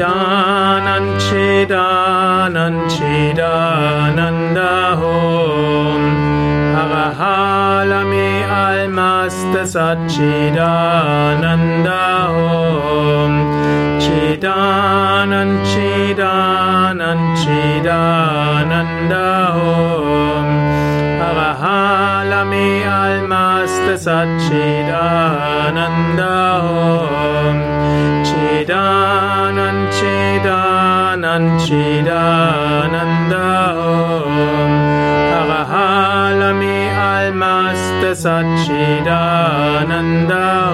Chidanand Chidanand Chidananda Om Arahalame Almaste Satchidananda Om Chidanand Chidanand Chidananda Om Arahalame Almaste Chidananda Om Arahalami Almas Desachidananda